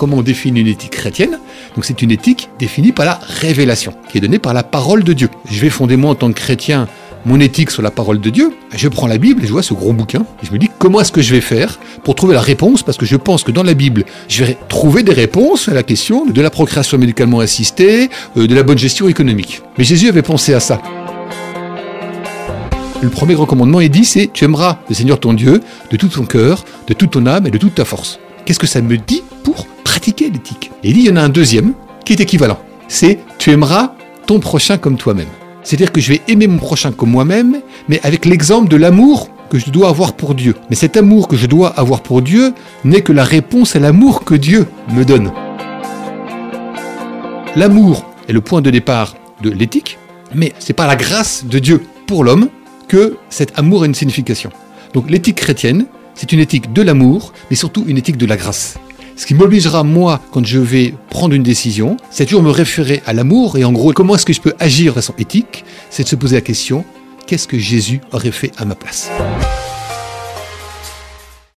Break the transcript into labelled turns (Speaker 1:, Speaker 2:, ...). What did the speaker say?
Speaker 1: comment on définit une éthique chrétienne. Donc c'est une éthique définie par la révélation, qui est donnée par la parole de Dieu. Je vais fonder moi en tant que chrétien mon éthique sur la parole de Dieu, je prends la Bible et je vois ce gros bouquin, et je me dis comment est-ce que je vais faire pour trouver la réponse, parce que je pense que dans la Bible, je vais trouver des réponses à la question de la procréation médicalement assistée, euh, de la bonne gestion économique. Mais Jésus avait pensé à ça. Le premier recommandement est dit, c'est tu aimeras le Seigneur ton Dieu de tout ton cœur, de toute ton âme et de toute ta force. Qu'est-ce que ça me dit pour pratiquer l'éthique Et il y en a un deuxième qui est équivalent. C'est tu aimeras ton prochain comme toi-même. C'est-à-dire que je vais aimer mon prochain comme moi-même, mais avec l'exemple de l'amour que je dois avoir pour Dieu. Mais cet amour que je dois avoir pour Dieu n'est que la réponse à l'amour que Dieu me donne. L'amour est le point de départ de l'éthique, mais c'est pas la grâce de Dieu pour l'homme que cet amour a une signification. Donc l'éthique chrétienne, c'est une éthique de l'amour, mais surtout une éthique de la grâce. Ce qui m'obligera, moi, quand je vais prendre une décision, c'est toujours me référer à l'amour et en gros, comment est-ce que je peux agir de façon éthique C'est de se poser la question, qu'est-ce que Jésus aurait fait à ma place?